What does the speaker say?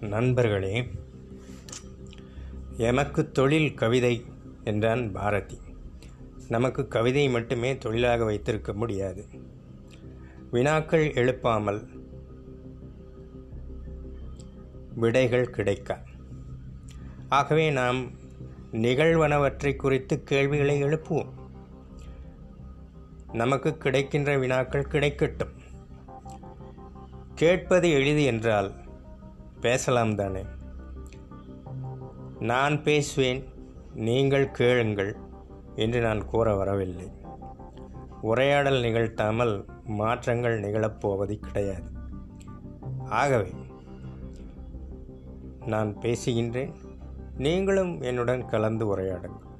நண்பர்களே எமக்கு தொழில் கவிதை என்றான் பாரதி. நமக்கு கவிதை மட்டுமே தொழிலாக வைத்திருக்க முடியாது. வினாக்கள் எழுப்பாமல் விடைகள் கிடைக்க. ஆகவே நாம் நிகழ்வனவற்றை குறித்து கேள்விகளை எழுப்புவோம். நமக்கு கிடைக்கின்ற வினாக்கள் கிடைக்கட்டும். கேட்பது எளிது என்றால் பேசலாம் தானே? நான் பேசுவேன் நீங்கள் கேளுங்கள் என்று நான் கூற வரவில்லை. உரையாடல் நிகழ்த்தாமல் மாற்றங்கள் நிகழப்போவது கிடையாது. ஆகவே நான் பேசுகின்றேன் நீங்களும் என்னுடன் கலந்து உரையாடுங்கள்.